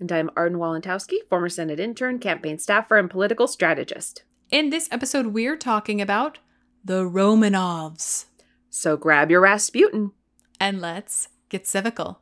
And I'm Arden Walentowski, former Senate intern, campaign staffer, and political strategist. In this episode, we're talking about the Romanovs. So grab your Rasputin. And let's get civical.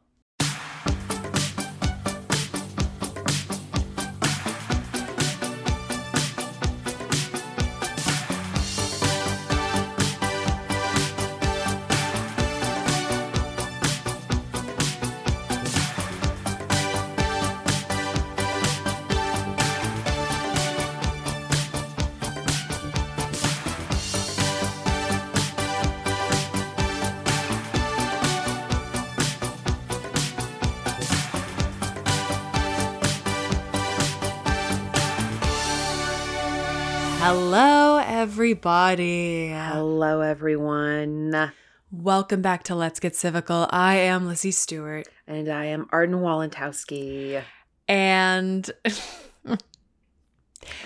Hello, everybody. Hello, everyone. Welcome back to Let's Get Civical. I am Lizzie Stewart. And I am Arden Walentowski. And.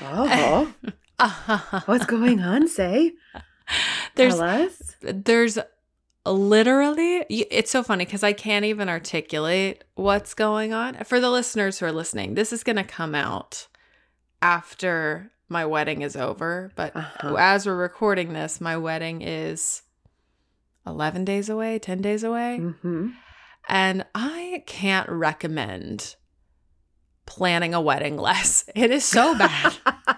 oh. What's going on, say? There's, Tell us. There's literally, it's so funny because I can't even articulate what's going on. For the listeners who are listening, this is going to come out after my wedding is over. But Uh-huh. as we're recording this, my wedding is 11 days away, 10 days away. Mm-hmm. And I can't recommend planning a wedding less. It is so bad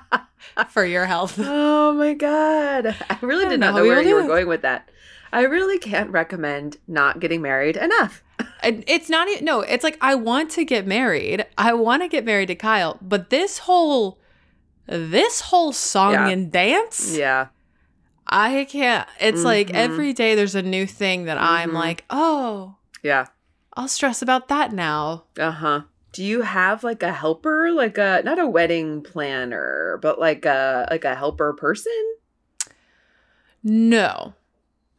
for your health. oh my god. I really I did don't know know where we you were going with that. I really can't recommend not getting married enough. It's not even, no, it's like I want to get married. I want to get married to Kyle, but this whole, this whole song Yeah. and dance, Yeah. I can't. It's like Mhm. every day there's a new thing that I'm Mhm. like, oh, Yeah. I'll stress about that now. Uh-huh. Do you have like a helper, like a not a wedding planner, but like a like a helper person? No.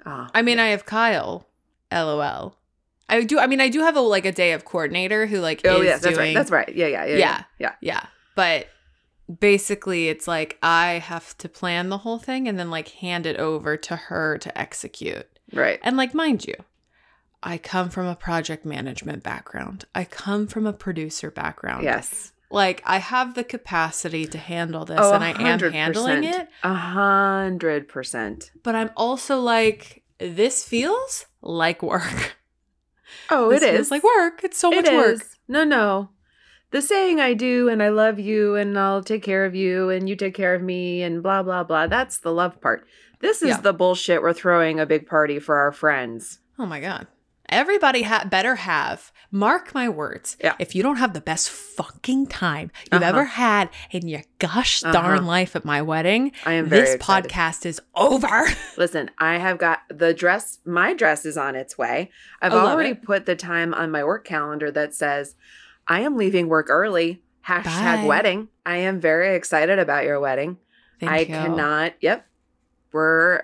Ah. I mean, I have Kyle. LOL. I do. I mean, I do have a like a day of coordinator who like Oh is yes, that's right. That's right. Yeah, yeah, yeah. Yeah. Yeah. Yeah. But basically, it's like I have to plan the whole thing and then like hand it over to her to execute. Right. And like, mind you, I come from a project management background. I come from a producer background. Yes. Like I have the capacity to handle this Oh, and I am handling it, A hundred percent. but I'm also like this feels like work. Oh, this it is like work. It's so It much work. No, no. The saying I do and I love you and I'll take care of you and you take care of me and blah blah blah. That's the love part. This is Yeah. the bullshit we're throwing a big party for our friends. Oh my god. Everybody ha- better have, mark my words, Yeah. if you don't have the best fucking time you've Uh-huh. ever had in your gosh darn Uh-huh. life at my wedding, I am this excited. podcast is over. Listen, I have got the dress, my dress is on its way. I've already it. put the time on my work calendar that says I am leaving work early. Hashtag Bye. wedding. I am very excited about your wedding. Thank I you. cannot. Yep. We're,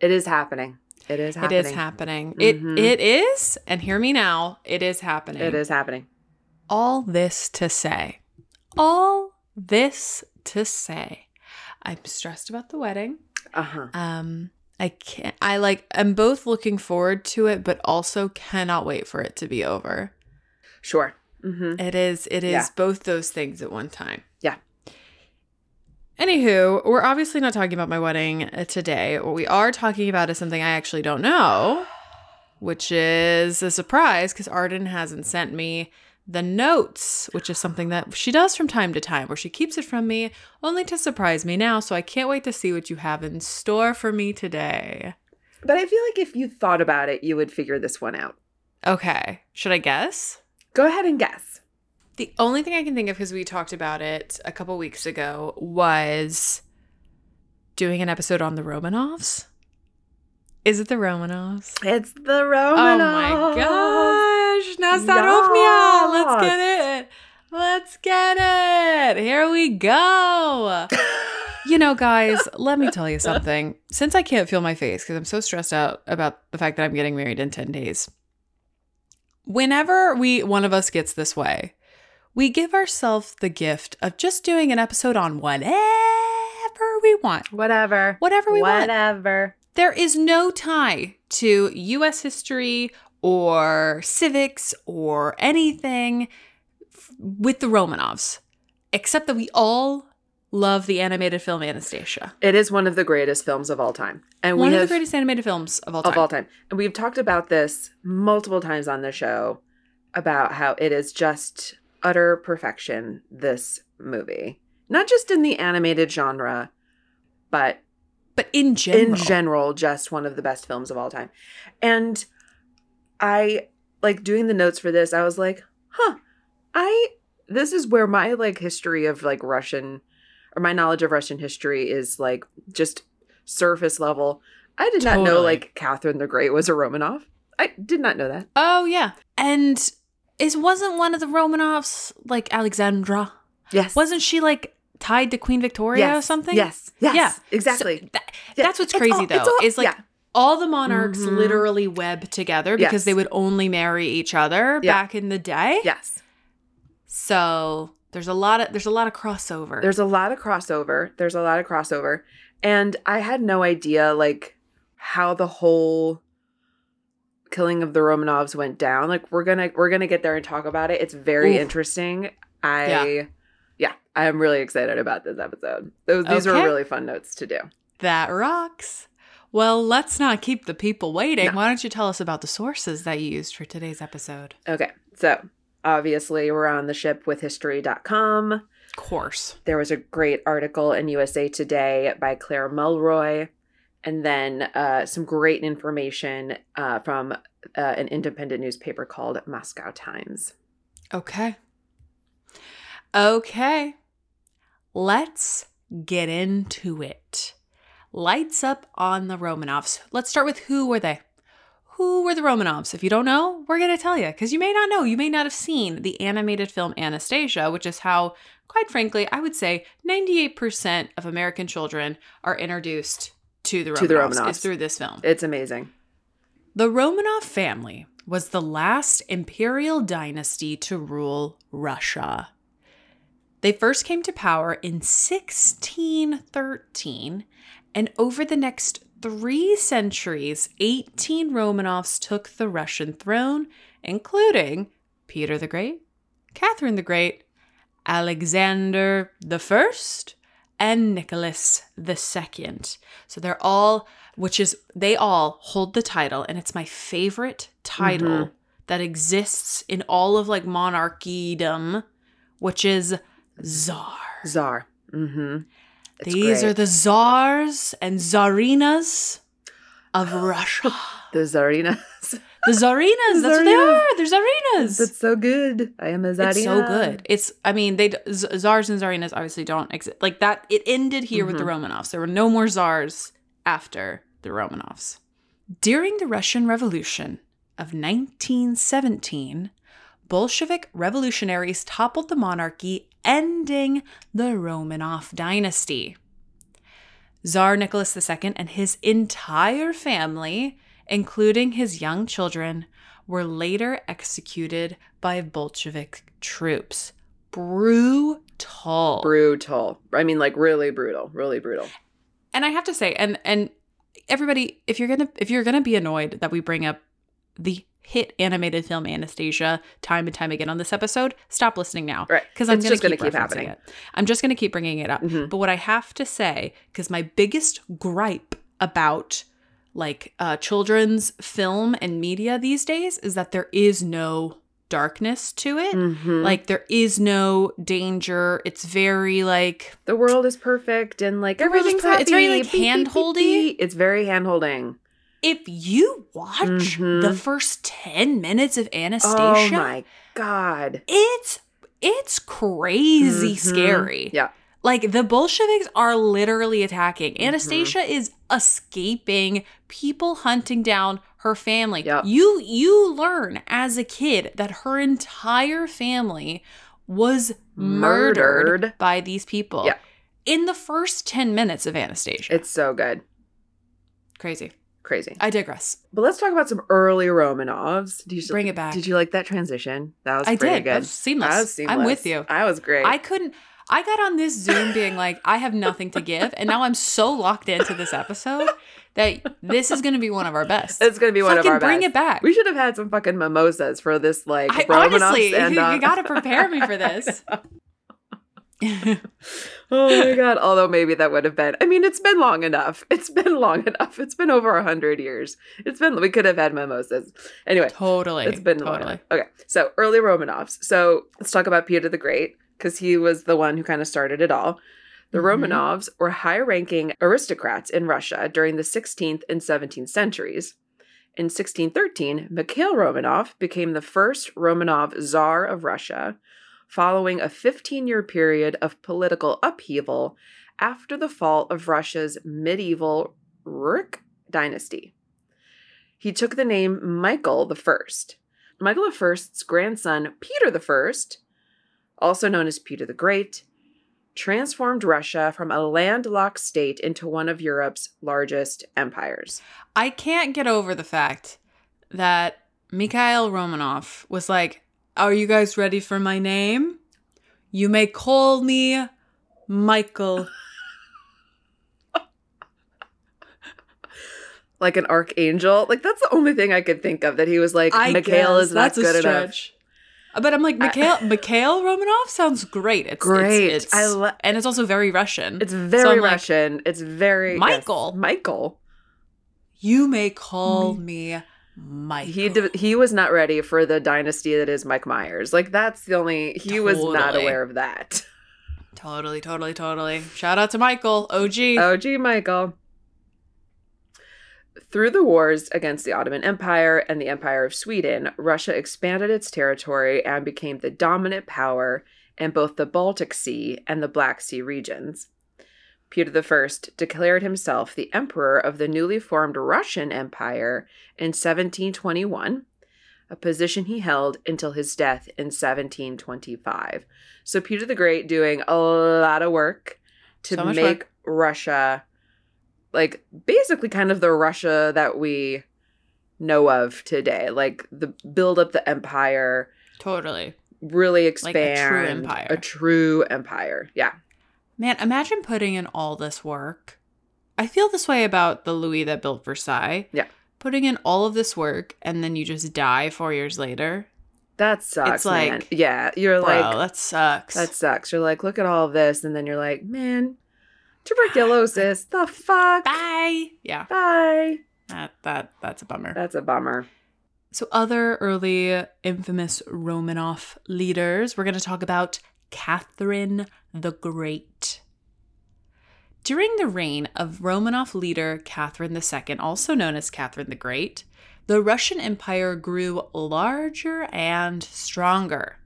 it is happening. It is happening. It is happening. Mhm. It it is, and hear me now, it is happening. It is happening. all this to say, all this to say, I'm stressed about the wedding. Uh huh. Um, I can't. I like. I'm both looking forward to it, but also cannot wait for it to be over. Sure. Mm-hmm. It is. It is Yeah. both those things at one time. Yeah. Anywho, we're obviously not talking about my wedding uh, today. What we are talking about is something I actually don't know, which is a surprise because Arden hasn't sent me the notes, which is something that she does from time to time, where she keeps it from me only to surprise me now. So I can't wait to see what you have in store for me today. But I feel like if you thought about it, you would figure this one out. Okay, should I guess? Go ahead and guess. The only thing I can think of, because we talked about it a couple weeks ago, was doing an episode on the Romanovs. Is it the Romanovs? It's the Romanovs. Oh my gosh! Nastarovnia! Let's get it! Let's get it! Here we go! You know, guys, let me tell you something. Since I can't feel my face because I'm so stressed out about the fact that I'm getting married in 10 days, whenever we one of us gets this way, we give ourselves the gift of just doing an episode on whatever we want. Whatever. Whatever we want. Whatever. There is no tie to US history or civics or anything f- with the Romanovs, except that we all love the animated film Anastasia. It is one of the greatest films of all time. And One of the greatest animated films of all time. of all time. And we've talked about this multiple times on the show about how it is just utter perfection this movie. Not just in the animated genre, but But in general, in general just one of the best films of all time and i like doing the notes for this i was like huh i this is where my like history of like russian or my knowledge of russian history is like just surface level i did not know like catherine the great was a romanov i did not know that oh yeah, and is wasn't one of the Romanovs like Alexandra? yes Wasn't she like tied to Queen Victoria yes. or something? yes yes Yeah. exactly So that- Yeah, That's what's it's crazy all- though. it's all- is like yeah. all the monarchs Mhm. literally web together because Yes. they would only marry each other Yeah. back in the day. yes So there's a lot of there's a lot of crossover. There's a lot of crossover. There's a lot of crossover. And I had no idea like how the whole killing of the Romanovs went down. Like we're going to we're going to get there and talk about it. It's very Oof. interesting. I Yeah. yeah. I'm really excited about this episode. Those these were Okay. really fun notes to do. that rocks. Well, let's not keep the people waiting. No. Why don't you tell us about the sources that you used for today's episode? Okay. So, obviously we're on the ship with history.com. Of course. There was a great article in USA Today by Claire Mulroy, and then uh, some great information uh, from uh, an independent newspaper called Moscow Times. Okay. Okay. Let's get into it. Lights up on the Romanovs. Let's start with who were they? Who were the Romanovs? If you don't know, we're going to tell you because you may not know. You may not have seen the animated film Anastasia, which is how, quite frankly, I would say 98% of American children are introduced to the Romanovs, To the Romanovs. is through this film. It's amazing. The Romanov family was the last imperial dynasty to rule Russia. They first came to power in 1613, and over the next three centuries, 18 Romanovs took the Russian throne, including Peter the Great, Catherine the Great, Alexander the First, and Nicholas the Second. So they're all, which is, they all hold the title, and it's my favorite title Mhm. that exists in all of like monarchdom, which is Tsar. Czar. Mm-hmm. It's These great. are the czars and czarinas of Russia. the czarinas. The czarinas, that's what they are. They're czarinas. That's so good. I am a czarina. It's so good. It's, I mean, they czars and czarinas obviously don't exist. Like that, it ended here with the Mm-hmm. Romanovs. There were no more czars after the Romanovs. During the Russian Revolution of 1917, Bolshevik revolutionaries toppled the monarchy, ending the Romanov dynasty. Tsar Nicholas II and his entire family, including his young children, were later executed by Bolshevik troops. Brutal. brutal. I mean, like really brutal. Really brutal. and I have to say, and and everybody, if you're gonna if you're gonna be annoyed that we bring up the hit animated film Anastasia time and time again on this episode, stop listening now. Right. Because I'm just gonna keep, keep happening. it. I'm just gonna keep bringing it up. Mhm. But what I have to say, because my biggest gripe about like uh, children's film and media these days is that there is no darkness to it. Mhm. Like there is no danger. It's very like the world is perfect and like The world is everything's per- happy. it's very, like, hand-holdy. It's very hand holding. If you watch Mhm. the first 10 minutes of Anastasia, Oh my god. it's it's crazy Mhm. scary. Yeah. Like the Bolsheviks are literally attacking. Anastasia is escaping people hunting down her family. Yep. You you learn as a kid that her entire family was murdered, Murdered. by these people. Yeah. In the first 10 minutes of Anastasia. It's so good. crazy. Crazy. I digress. But let's talk about some early Romanovs. Did you Bring it back. Did you like that transition? That was I pretty did. good. That was seamless. That was seamless. I'm with you. I was great. I couldn't. I got on this Zoom being like, I have nothing to give, and now I'm so locked into this episode that this is going to be one of our best. it's gonna be one of our bring best. Bring it back. We should have had some fucking mimosas for this like I, Romanovs honestly, and you, uh, got to prepare me for this. oh my god! Although maybe that would have been. I mean, it's been long enough. It's been long enough. It's been over a hundred years. It's been. We could have had mimosas. Anyway, totally. it's been long totally. Okay, so early Romanovs. So let's talk about Peter the Great because he was the one who kind of started it all. The Mhm. Romanovs were high-ranking aristocrats in Russia during the 16th and 17th centuries. In 1613, Mikhail Romanov became the first Romanov Tsar of Russia, following a 15 year period of political upheaval after the fall of Russia's medieval Rurik dynasty. He took the name Michael I. Michael I's grandson, Peter I, also known as Peter the Great, transformed Russia from a landlocked state into one of Europe's largest empires. I can't get over the fact that Mikhail Romanov was like, Are you guys ready for my name? You may call me Michael. Like an archangel. Like that's the only thing I could think of that he was like, I Mikhail is not that's a good enough. But I'm like, Mikhail, Mikhail Romanov sounds great. It's Great. It's, it's, I lo- and it's also very Russian. It's very like, Russian. it's very yes, Michael. Michael. you may call me Michael. He d- he was not ready for the dynasty that is Mike Myers. Like that's the only he was not aware of that. totally, totally, totally. Shout out to Michael, OG. OG Michael. Through the wars against the Ottoman Empire and the Empire of Sweden, Russia expanded its territory and became the dominant power in both the Baltic Sea and the Black Sea regions. Peter I declared himself the emperor of the newly formed Russian Empire in 1721, a position he held until his death in 1725. So Peter the Great doing a lot of work to So make work. Russia like basically kind of the Russia that we know of today. Like the build up the empire, totally. really Like expand a true empire. A true empire. Yeah. Man, imagine putting in all this work. I feel this way about the Louis that built Versailles. Yeah. Putting in all of this work and then you just die four years later. That sucks, It's like, man. Yeah, you're Bro, like that sucks. that sucks. You're like, look at all of this, and then you're like, man, tuberculosis. the fuck. Bye. Yeah. Bye. That that that's a bummer. That's a bummer. So other early infamous Romanov leaders, we're going to talk about Catherine the Great. During the reign of Romanov leader Catherine II, also known as Catherine the Great, the Russian Empire grew larger and stronger.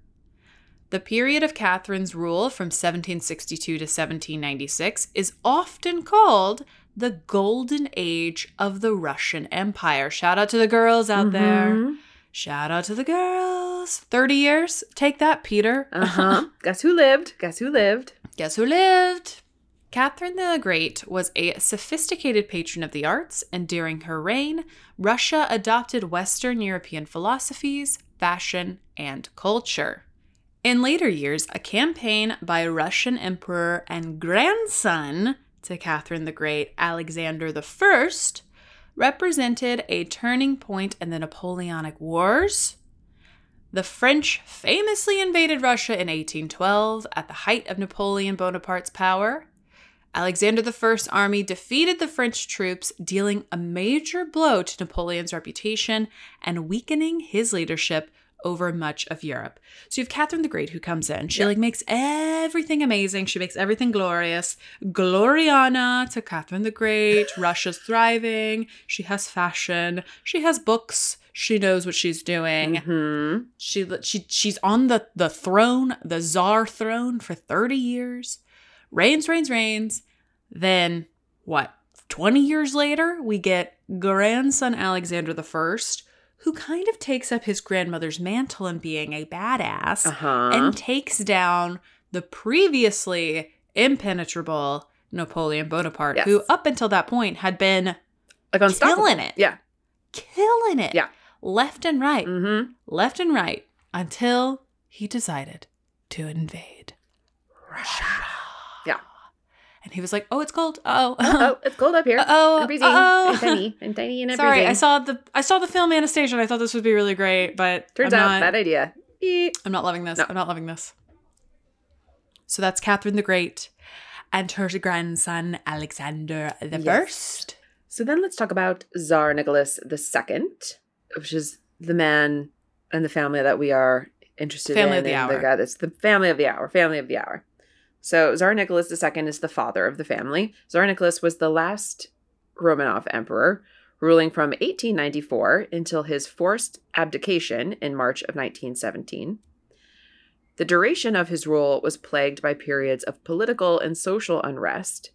The period of Catherine's rule from 1762 to 1796 is often called the Golden Age of the Russian Empire. Shout out to the girls out there. Mhm. Shout out to the girls. 30 years. Take that, Peter. Uh-huh. Guess who lived? Guess who lived? Guess who lived? Catherine the Great was a sophisticated patron of the arts, and during her reign, Russia adopted Western European philosophies, fashion, and culture. In later years, a campaign by Russian emperor and grandson to Catherine the Great, Alexander I, represented a turning point in the Napoleonic Wars. The French famously invaded Russia in 1812 at the height of Napoleon Bonaparte's power. Alexander I's army defeated the French troops, dealing a major blow to Napoleon's reputation and weakening his leadership over much of Europe. So you have Catherine the Great who comes in. She Yeah. like makes everything amazing. She makes everything glorious. Gloriana to Catherine the Great. Russia's thriving. She has fashion. She has books. She knows what she's doing. Hmm. She she she's on the the throne, the czar throne for 30 years. Reigns, reigns, reigns. Then what? 20 years later, we get grandson Alexander the First, who kind of takes up his grandmother's mantle in being a badass Uh-huh. and takes down the previously impenetrable Napoleon Bonaparte, Yes. who up until that point had been like killing it. Yeah. killing it. Yeah. Left and right Mm-hmm. left and right until he decided to invade Russia. Yeah. And he was like, "Oh, it's cold. Oh, Oh, it's cold up here. oh, oh. I'm tiny. I'm tiny and I'm Sorry, I saw the I saw the film Anastasia. and I thought this would be really great, but Turns I'm out, not, bad idea. I'm not loving this. No. I'm not loving this. So that's Catherine the Great and her grandson Alexander the Yes. First. So then let's talk about Tsar Nicholas II, which is the man and the family that we are interested Family in. of the hour. guy that's the family of the hour. Family of the hour. So Tsar Nicholas II is the father of the family. Tsar Nicholas was the last Romanov emperor, ruling from 1894 until his forced abdication in March of 1917. The duration of his rule was plagued by periods of political and social unrest.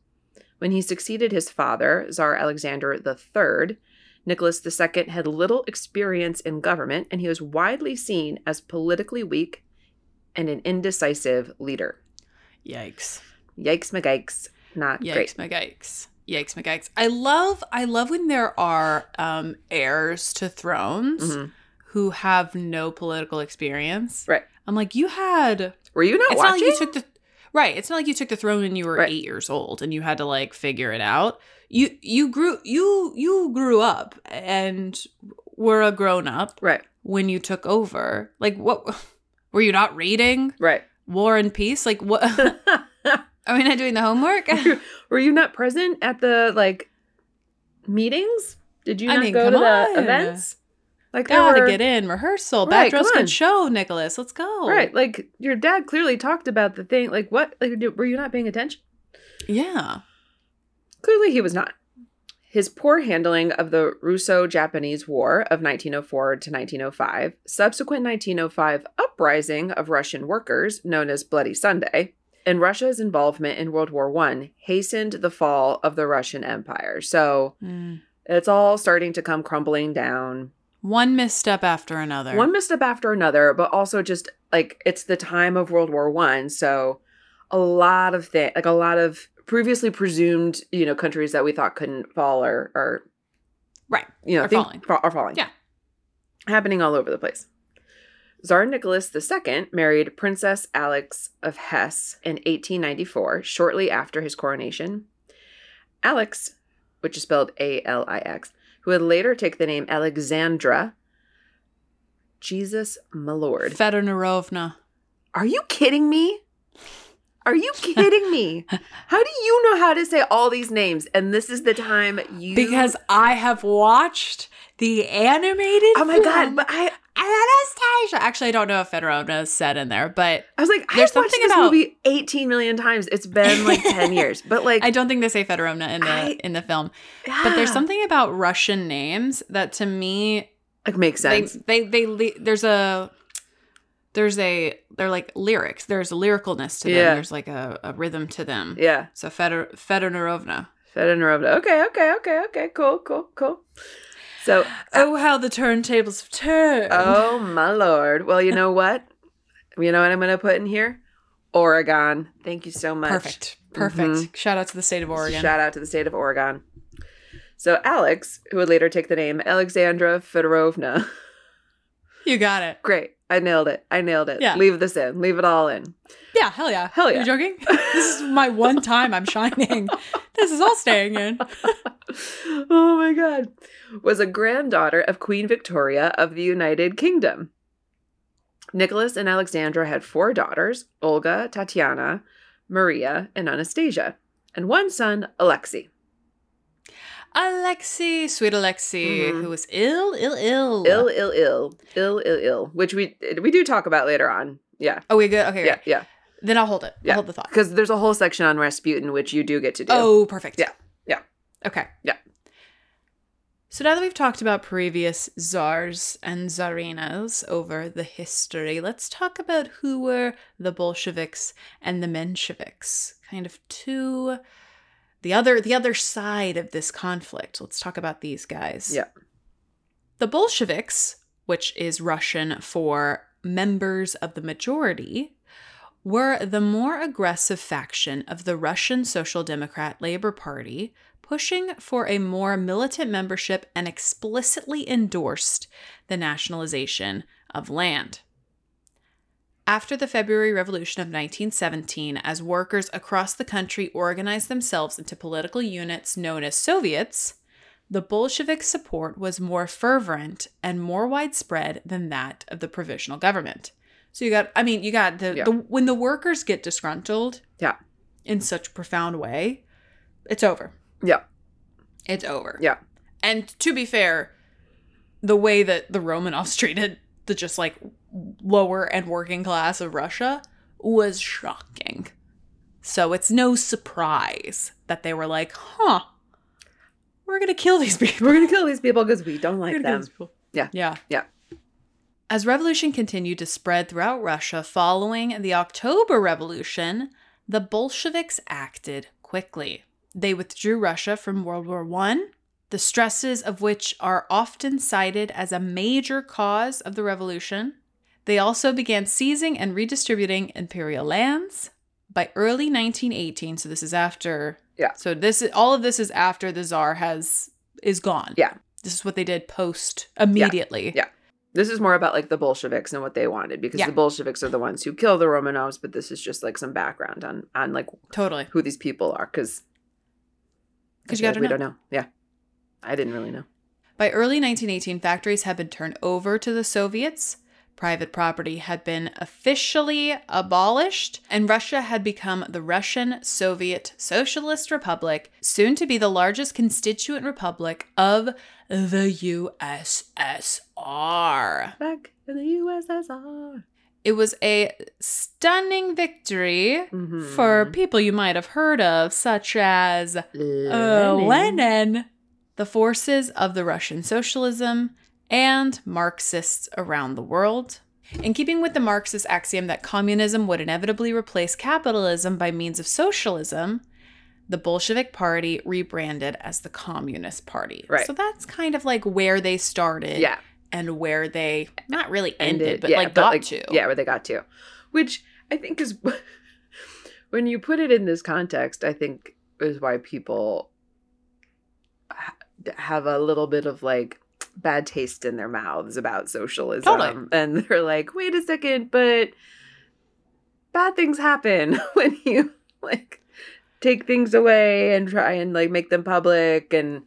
When he succeeded his father, Tsar Alexander III, Nicholas II had little experience in government and he was widely seen as politically weak and an indecisive leader. Yikes. Yikes, McGikes. Not great. Yikes, great. McGikes. Yikes, McGikes. I love I love when there are um heirs to thrones Mhm. who have no political experience. Right. I'm like, you had Were you not it's not like you took the right. It's not like you took the throne and you were Right. eight years old and you had to like figure it out. You you grew you you grew up and were a grown up right, when you took over. Like what were you not reading right. War and Peace? Like what are we not doing the homework? Were you not present at the like meetings? Did you I not mean, go to the on. events? Like Gotta were- get in rehearsal. Right, Bad dress good show, Nicholas. Let's go. Right, like your dad clearly talked about the thing. Like what? Like were you not paying attention? Yeah. Clearly, he was not. His poor handling of the Russo Japanese War of 1904 to 1905, subsequent 1905 uprising of Russian workers, known as Bloody Sunday, and Russia's involvement in World War I hastened the fall of the Russian Empire. So Mm. it's all starting to come crumbling down. One misstep after another. One misstep after another, but also just like it's the time of World War One, so a lot of things, like a lot of previously presumed, you know, countries that we thought couldn't fall are, are right. you know, Are think- falling. fa- are falling. Yeah. happening all over the place. Tsar Nicholas II married Princess Alix of Hesse in 1894, shortly after his coronation. Alix, which is spelled A L I X, who would later take the name Alexandra. Jesus, my lord. Fedorovna. Are you kidding me? Are you kidding me? How do you know how to say all these names? And this is the time you Because I have watched the animated Oh my god, but I Anastasia. Actually, I don't know if Fedorovna is said in there, but I was like, There's something this about- movie 18 million times. It's been like 10 years. But like, I don't think they say Fedorovna in the I- in the film. But there's something about Russian names that to me like makes sense. they they le- there's a there's a they're like lyrics. There's a lyricalness to them. Yeah. There's like a, a rhythm to them. yeah. So Fedor Fedorovna. Fedorovna. Okay, okay, okay, okay. Cool, cool, cool. So, Oh, how the turntables have turned. oh my lord. Well, you know what? You know what I'm going to put in here? Oregon. Thank you so much. Perfect. Perfect. Mhm. Shout out to the state of Oregon. Shout out to the state of Oregon. So Alix, who would later take the name Alexandra Fedorovna. you got it. Great. I nailed it. I nailed it. Yeah. Leave this in. Leave it all in. Yeah, hell yeah. Hell yeah. You're joking? this is my one time I'm shining. this is all staying in. oh my god. Was a granddaughter of Queen Victoria of the United Kingdom. Nicholas and Alexandra had four daughters Olga, Tatiana, Maria, and Anastasia, and one son, Alexei. Alexi, sweet Alexi, Mhm. who was ill, ill, ill. Ill, ill, ill, ill, ill, ill, which we we do talk about later on. Yeah, Oh, we good? Okay, yeah, great. yeah. Then I'll hold it. Yeah. I'll hold the thought. Because there's a whole section on Rasputin, which you do get to do. Oh, perfect. Yeah, yeah. Okay. Yeah. So now that we've talked about previous czars and czarinas over the history, let's talk about who were the Bolsheviks and the Mensheviks. Kind of two the other the other side of this conflict. Let's talk about these guys. Yeah. The Bolsheviks, which is Russian for members of the majority, were the more aggressive faction of the Russian Social Democrat Labor Party, pushing for a more militant membership and explicitly endorsed the nationalization of land. After the February Revolution of 1917, as workers across the country organized themselves into political units known as Soviets, the Bolshevik support was more fervent and more widespread than that of the provisional government. So you got, I mean, you got the, Yeah. the when the workers get disgruntled Yeah. in such a profound way, it's over. Yeah. It's over. Yeah. And to be fair, the way that the Romanovs treated the just like lower and working class of Russia was shocking. So it's no surprise that they were like, huh, we're going to kill these people. We're gonna kill these people because we don't like them. Yeah. Yeah. Yeah. As revolution continued to spread throughout Russia following the October Revolution, the Bolsheviks acted quickly. They withdrew Russia from World War I, the stresses of which are often cited as a major cause of the revolution. They also began seizing and redistributing imperial lands. By early 1918, so this is after Yeah. So this is all of this is after the czar has is gone. Yeah. This is what they did post immediately. Yeah. This is more about like the Bolsheviks and what they wanted because Yeah. the Bolsheviks are the ones who kill the Romanovs, but this is just like some background on on like Totally. who these people are because because you gotta we know. don't know. Yeah, I didn't really know. By early 1918, factories had been turned over to the Soviets. Private property had been officially abolished, and Russia had become the Russian Soviet Socialist Republic, soon to be the largest constituent republic of the USSR. Back in the USSR. It was a stunning victory Mhm. for people you might have heard of, such as uh, Lenin, the forces of the Russian socialism, and Marxists around the world. In keeping with the Marxist axiom that communism would inevitably replace capitalism by means of socialism, the Bolshevik Party rebranded as the Communist Party. Right. So that's kind of like where they started Yeah, and where they not really ended, ended, but yeah, like got like, to. Yeah, where they got to, which I think is when you put it in this context. I think is why people have a little bit of like bad taste in their mouths about socialism, Totally. and they're like, "Wait a second, but bad things happen when you like take things away and try and like make them public, and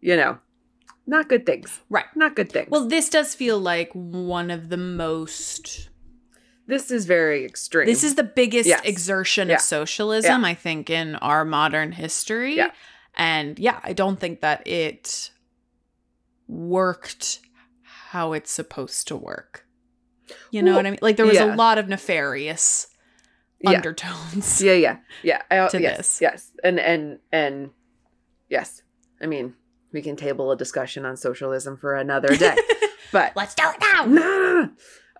you know." Not good things. Right. Not good things. Well, this does feel like one of the most this is very extreme. This is the biggest Yes. exertion Yeah. of socialism, I think, in our modern history. Yeah. And yeah, I don't think that it worked how it's supposed to work. You know Well, what I mean? Like there was yeah. a lot of nefarious Yeah. undertones. Yeah, yeah, yeah. I, to yes, this. yes, and and and yes. I mean, we can table a discussion on socialism for another day, but Let's do it now. no,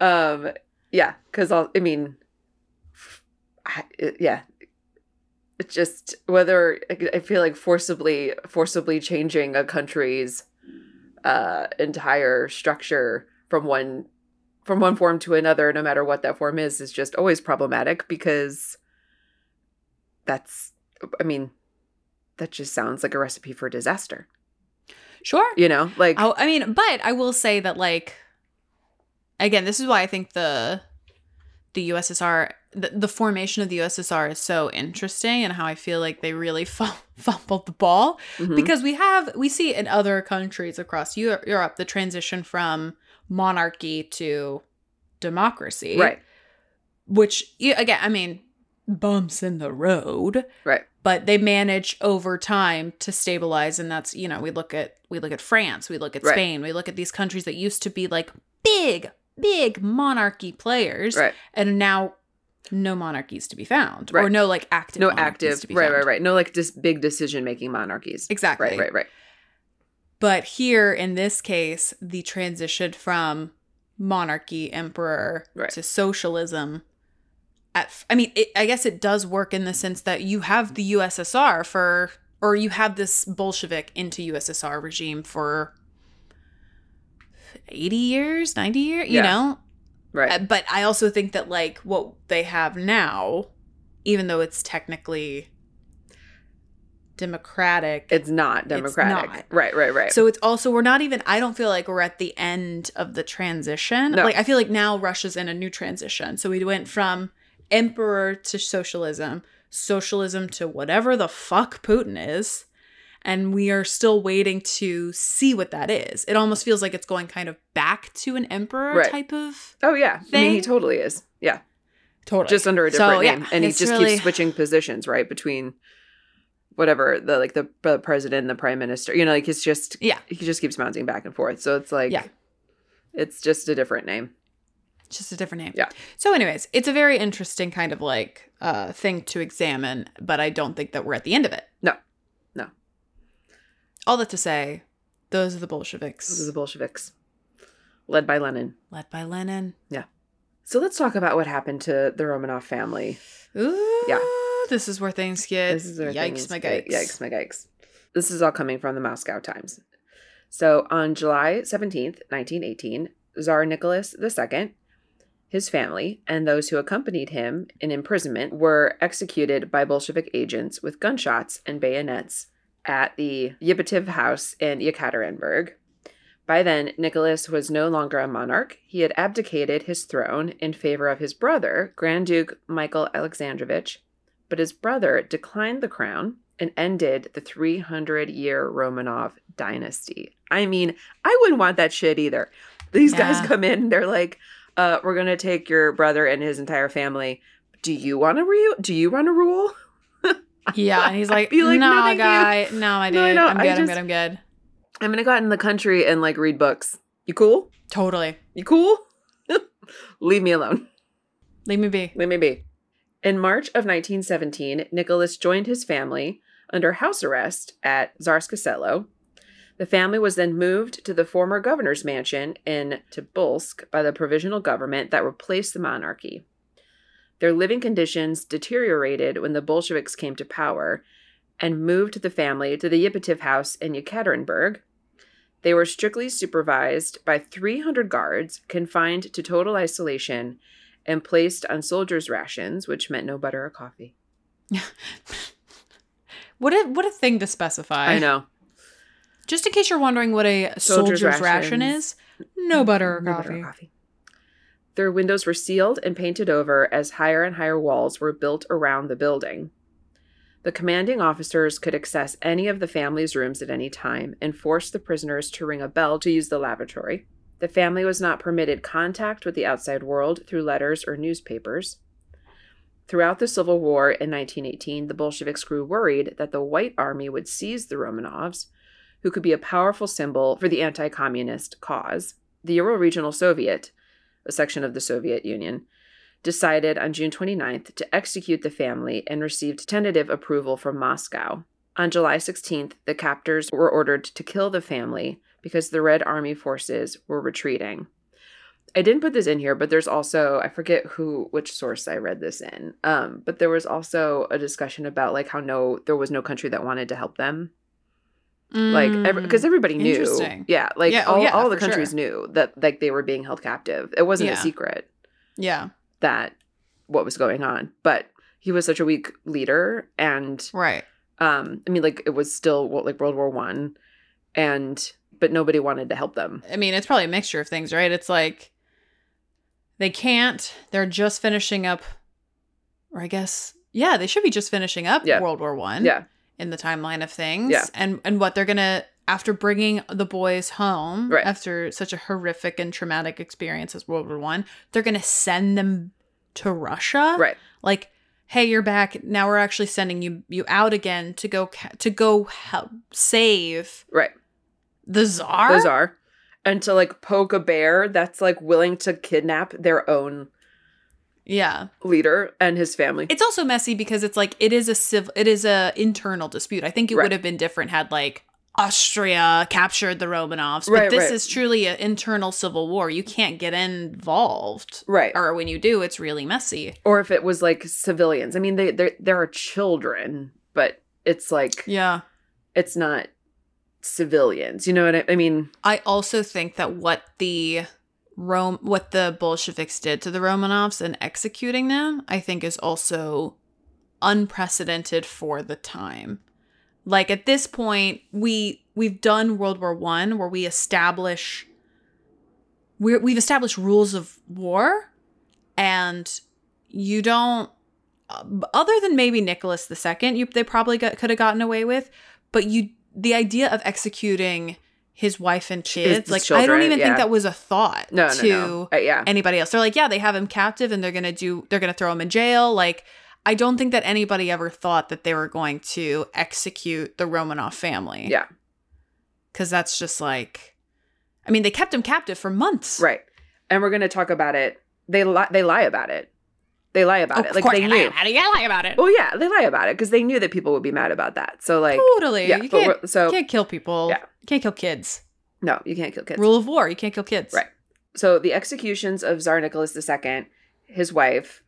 um, yeah, because I'll. Mean, I, it- yeah. It's just whether I- I feel like forcibly forcibly changing a country's uh entire structure from one from one form to another, no matter what that form is, is just always problematic because that's, I mean, that just sounds like a recipe for disaster. Sure. You know, like, Oh, I mean, but I will say that like again, this is why I think the the USSR the, the formation of the USSR is so interesting and how I feel like they really fum- fumbled the ball mhm. because we have we see in other countries across Europe the transition from monarchy to democracy. right, Which again, I mean, bumps in the road right, but they manage over time to stabilize and that's you know we look at we look at france we look at Right. spain we look at these countries that used to be like big big monarchy players right. and now no monarchies to be found right. or no like active No active, right, found. right, right. No, like dis- big decision making monarchies. exactly Right, right, right. but here in this case the transition from monarchy emperor Right. to socialism at, f- i mean it, i guess it does work in the sense that you have the ussr for or you have this bolshevik into ussr regime for 80 years 90 years you Yeah. know Right. Uh, but i also think that like what they have now even though it's technically democratic it's not democratic. not. Right, right, right. so it's also we're not even I don't feel like we're at the end of the transition. No. Like I feel like now Russia's in a new transition. So we went from emperor to socialism, socialism to whatever the fuck Putin is. And we are still waiting to see what that is. It almost feels like it's going kind of back to an emperor Right. type of oh yeah, I mean, he totally is. Yeah, totally just under a So, different yeah, name, and he just really- keeps switching positions, right, between whatever the like the, the president and the prime minister. You know, like it's just Yeah. he just keeps bouncing back and forth. So it's like Yeah. it's just a different name. just a different name. Yeah. So, anyways, it's a very interesting kind of like uh thing to examine, but I don't think that we're at the end of it. No. No. All that to say, those are the Bolsheviks, Those are the Bolsheviks, led by Lenin. led by Lenin. Yeah. So let's talk about what happened to the Romanov family. Ooh, Yeah. This is where things get This is where yikes, things my get- yikes. Yikes, my yikes. This is all coming from the Moscow Times. So on July 17th, 1918, Tsar Nicholas II, his family, and those who accompanied him in imprisonment were executed by Bolshevik agents with gunshots and bayonets at the Yipatov house in Yekaterinburg. By then, Nicholas was no longer a monarch. He had abdicated his throne in favor of his brother, Grand Duke Michael Alexandrovich, but his brother declined the crown and ended the 300 year Romanov dynasty. I mean, I wouldn't want that shit either. These guys come in, they're like, uh, we're going to take your brother and his entire family. Do you want to re- do you want to rule? Yeah, and he's like, Be like, no, you." guy, no, my dude, No, no, I'm I good, I'm good, I'm good. I'm going to go out in the country and like read books. You cool? Totally. You cool? Leave me alone. Leave me be. Leave me be. In March of 1917, Nicholas joined his family under house arrest at Tsarskoye Selo. The family was then moved to the former governor's mansion in Tobolsk by the provisional government that replaced the monarchy. Their living conditions deteriorated when the Bolsheviks came to power and moved the family to the Yipatov house in Yekaterinburg. They were strictly supervised by 300 guards, confined to total isolation, and placed on soldiers' rations, which meant no butter or coffee. What a what a thing to specify. I know. Just in case you're wondering what a Soldier's soldier's, ration is, no butter or No coffee. butter or coffee. Their windows were sealed and painted over as higher and higher walls were built around the building. The commanding officers could access any of the family's rooms at any time and force the prisoners to ring a bell to use the lavatory. The family was not permitted contact with the outside world through letters or newspapers. Throughout the Civil War in 1918, the Bolsheviks grew worried that the White Army would seize the Romanovs, who could be a powerful symbol for the anti communist cause. the Ural Regional Soviet, a section of the Soviet Union, decided on June 29th to execute the family and received tentative approval from Moscow. On July 16th, the captors were ordered to kill the family because the Red Army forces were retreating. I didn't put this in here, but there's also I forget who which source I read this in. Um, but there was also a discussion about like how no there was no country that wanted to help them. Like because Mm. everybody knew. Yeah, like Yeah, oh, all, yeah, all the countries sure. knew that like they were being held captive. It wasn't a secret yeah, that what was going on. But he was such a weak leader and right. um I mean like it was still what like World War 1 and but nobody wanted to help them. I mean, it's probably a mixture of things, right? It's like they can't. They're just finishing up, or I guess, yeah, they should be just finishing up Yeah. World War One. Yeah. In the timeline of things. Yeah. and and what they're gonna after bringing the boys home Right. after such a horrific and traumatic experience as World War One, they're gonna send them to Russia. Right. Like, hey, you're back. Now we're actually sending you you out again to go ca- to go help save Right. the czar. The czar. And to like poke a bear that's like willing to kidnap their own Yeah. leader and his family. It's also messy because it's like it is a civil it is a internal dispute. I think it Right. would have been different had like Austria captured the Romanovs, but Right, this right. is truly an internal civil war. You can't get involved. right. Or when you do, it's really messy. or if it was like civilians. I mean, they there there are children, but it's like Yeah. it's not civilians. You know what I, I mean? I also think that what the Rome what the Bolsheviks did to the Romanovs and executing them, I think is also unprecedented for the time. Like at this point, we we've done World War 1 where we establish we're, we've established rules of war and you don't uh, other than maybe Nicholas II, you they probably got, could have gotten away with, but you the idea of executing his wife and kids, his like I don't even yeah. think that was a thought No, no, to no. Uh, yeah. anybody else. They're like, yeah, they have him captive and they're gonna do they're gonna throw him in jail. Like, I don't think that anybody ever thought that they were going to execute the Romanov family. Yeah. Cause that's just like I mean, they kept him captive for months. Right. And we're going to talk about it. They li- they lie about it. They lie about Oh, it. Like they knew. about it. You lie about it. Well, yeah, they lie about it because they knew that people would be mad about that. So like, totally. yeah, you can't, so- you can't kill people. Yeah. You can't kill kids. no, you can't kill kids. Rule of war. You can't kill kids. Right. So the executions of Tsar Nicholas II, his wife,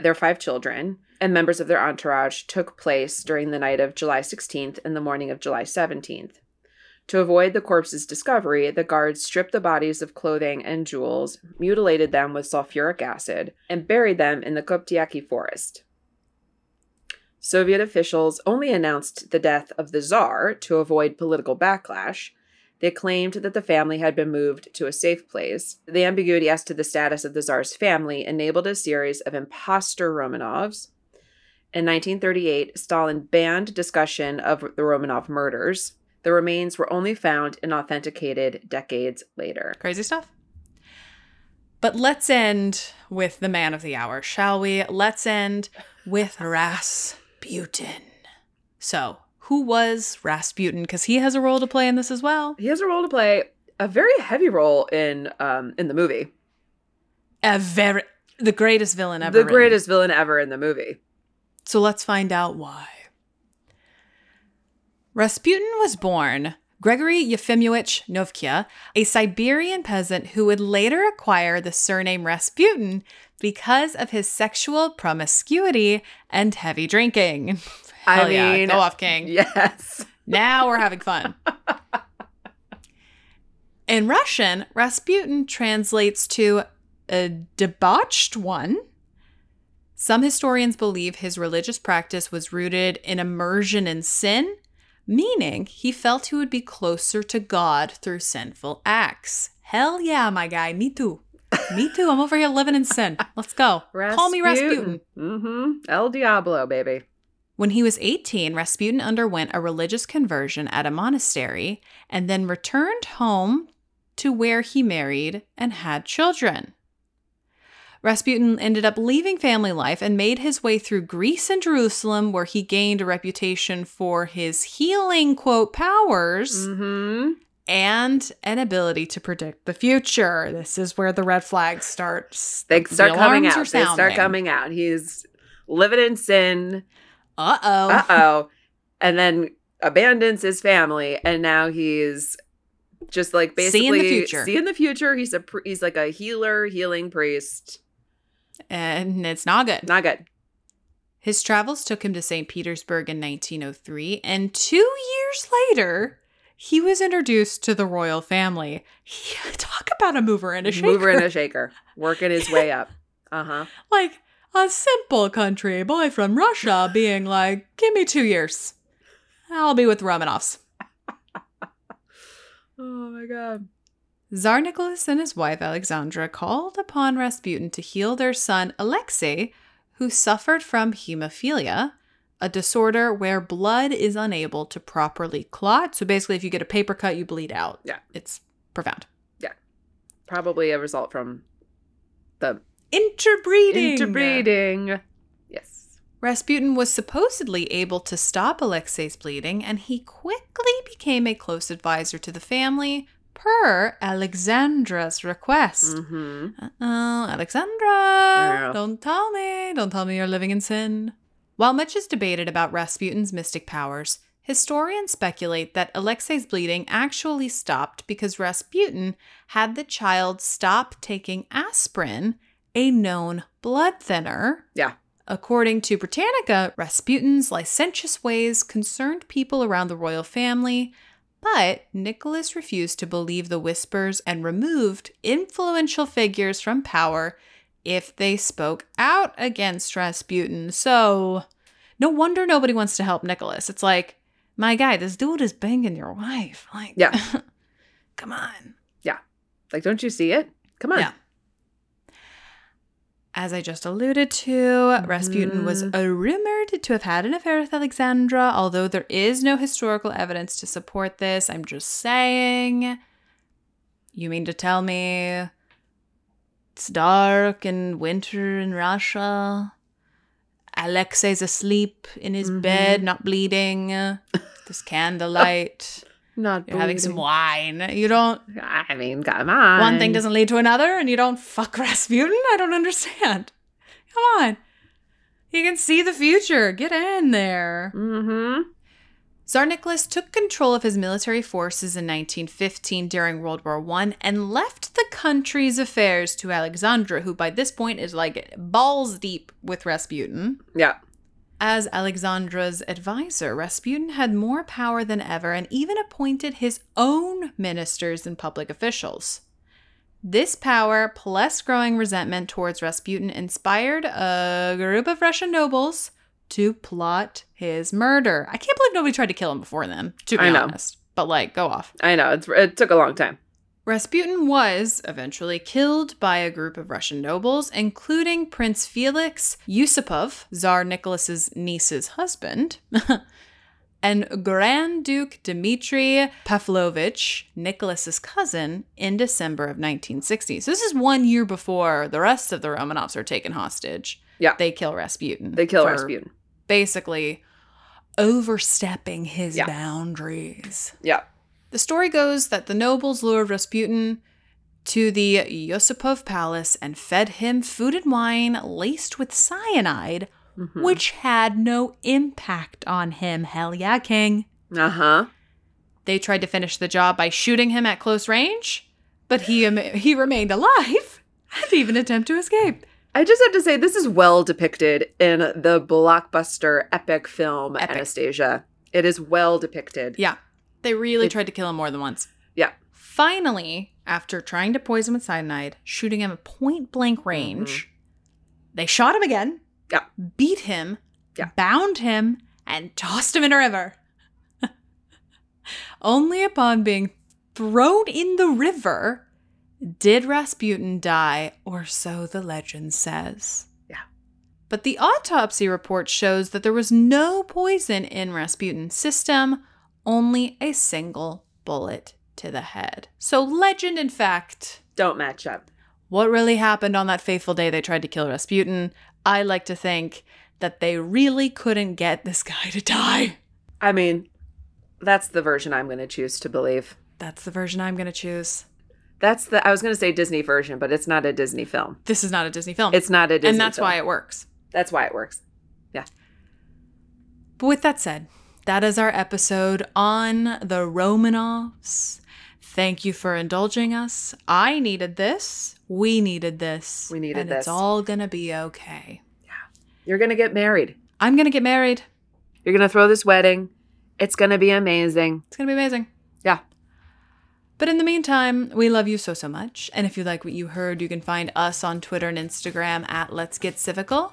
their five children, and members of their entourage took place during the night of July 16th and the morning of July 17th. To avoid the corpse's discovery, the guards stripped the bodies of clothing and jewels, mutilated them with sulfuric acid, and buried them in the Koptiaki forest. Soviet officials only announced the death of the Tsar to avoid political backlash, they claimed that the family had been moved to a safe place. The ambiguity as to the status of the Tsar's family enabled a series of imposter Romanovs. In 1938, Stalin banned discussion of the Romanov murders. The remains were only found and authenticated decades later. Crazy stuff. But let's end with the man of the hour, shall we? Let's end with Rasputin. So, who was Rasputin? Because he has a role to play in this as well. He has a role to play, a very heavy role in um, in the movie. A very the greatest villain ever. the written. greatest villain ever in the movie. So let's find out why. Rasputin was born Gregory Yefimovich Novkia, a Siberian peasant who would later acquire the surname Rasputin because of his sexual promiscuity and heavy drinking. I Hell yeah, mean, go off, King. Yes. Now we're having fun. In Russian, Rasputin translates to a debauched one. Some historians believe his religious practice was rooted in immersion in sin, meaning he felt he would be closer to God through sinful acts. Hell yeah, my guy. Me too. Me too. I'm over here living in sin. Let's go. Call me Rasputin. Mm-hmm. El Diablo, baby. When he was 18, Rasputin underwent a religious conversion at a monastery and then returned home to where he married and had children. Rasputin ended up leaving family life and made his way through Greece and Jerusalem, where he gained a reputation for his healing, quote, powers Mm-hmm. and an ability to predict the future. This is where the red flags start. They the start coming out. They start coming out. He's living in sin. Uh oh. Uh oh. and then abandons his family, and now he's just like basically Seeing the future. Seeing the future. He's a he's like a healer, healing priest. And it's not good. Not good. His travels took him to St. Petersburg in 1903, and two years later, he was introduced to the royal family. He, talk about a mover and a shaker. Mover and a shaker, working his way up. Uh huh. like a simple country boy from Russia being like, "Give me two years, I'll be with the Romanovs." Oh my god. Tsar Nicholas and his wife Alexandra called upon Rasputin to heal their son Alexei, who suffered from hemophilia, a disorder where blood is unable to properly clot. So basically, if you get a paper cut, you bleed out. Yeah. It's profound. Yeah. Probably a result from the Interbreeding. interbreeding. Yes. Rasputin was supposedly able to stop Alexei's bleeding, and he quickly became a close advisor to the family per Alexandra's request. Mm-hmm. Uh-oh, Alexandra, Yeah. don't tell me. Don't tell me you're living in sin. While much is debated about Rasputin's mystic powers, historians speculate that Alexei's bleeding actually stopped because Rasputin had the child stop taking aspirin, a known blood thinner. Yeah. According to Britannica, Rasputin's licentious ways concerned people around the royal family, but Nicholas refused to believe the whispers and removed influential figures from power if they spoke out against Rasputin. So, no wonder nobody wants to help Nicholas. It's like, my guy, this dude is banging your wife. Like, Yeah. come on. Yeah. Like, don't you see it? Come on. Yeah. As I just alluded to, Rasputin was Mhm. uh, rumored to have had an affair with Alexandra, although there is no historical evidence to support this. I'm just saying. You mean to tell me it's dark and winter in Russia? Alexei's asleep in his Mhm. bed, not bleeding. This candlelight. Not You're having some wine. You don't I mean, come on. one thing doesn't lead to another and you don't fuck Rasputin? I don't understand. Come on. You can see the future. Get in there. Mm-hmm. Tsar Nicholas took control of his military forces in 1915 during World War I and left the country's affairs to Alexandra, who by this point is like balls deep with Rasputin. Yeah. As Alexandra's advisor, Rasputin had more power than ever and even appointed his own ministers and public officials. This power, plus growing resentment towards Rasputin, inspired a group of Russian nobles to plot his murder. I can't believe nobody tried to kill him before then, to be honest. But, like, go off. I know. It's, it took a long time. Rasputin was eventually killed by a group of Russian nobles, including Prince Felix Yusupov, Tsar Nicholas's niece's husband, and Grand Duke Dmitry Pavlovich, Nicholas's cousin, in December of 1960. So this is one year before the rest of the Romanovs are taken hostage. Yeah. They kill Rasputin. They kill Rasputin. Basically overstepping his Yeah. boundaries. Yeah. The story goes that the nobles lured Rasputin to the Yusupov palace and fed him food and wine laced with cyanide, Mhm. which had no impact on him. Hell yeah, king. Uh-huh. They tried to finish the job by shooting him at close range, but he he remained alive and even attempt to escape. I just have to say, this is well depicted in the blockbuster epic film Epic. Anastasia. It is well depicted. Yeah. They really tried to kill him more than once. Yeah. Finally, after trying to poison him with cyanide, shooting him at point blank mm-hmm. range, they shot him again. Yeah. Beat him. Yeah. Bound him and tossed him in a river. Only upon being thrown in the river did Rasputin die, or so the legend says. Yeah. But the autopsy report shows that there was no poison in Rasputin's system, only a single bullet to the head. So, legend and fact. Don't match up. What really happened on that fateful day they tried to kill Rasputin? I like to think that they really couldn't get this guy to die. I mean, that's the version I'm going to choose to believe. That's the version I'm going to choose. That's the I was going to say Disney version, but it's not a Disney film. This is not a Disney film. It's not a Disney and that's film. why it works. That's why it works. Yeah. But with that said, that is our episode on the Romanovs. Thank you for indulging us. I needed this. We needed this. We needed and this. It's all going to be okay. Yeah. You're going to get married. I'm going to get married. You're going to throw this wedding. It's going to be amazing. It's going to be amazing. Yeah. But in the meantime, we love you so, so much. And if you like what you heard, you can find us on Twitter and Instagram at Let's Get Civical.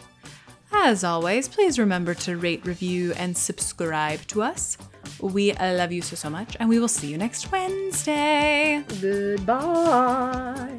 As always, please remember to rate, review, and subscribe to us. We love you so, so much, and we will see you next Wednesday. Goodbye.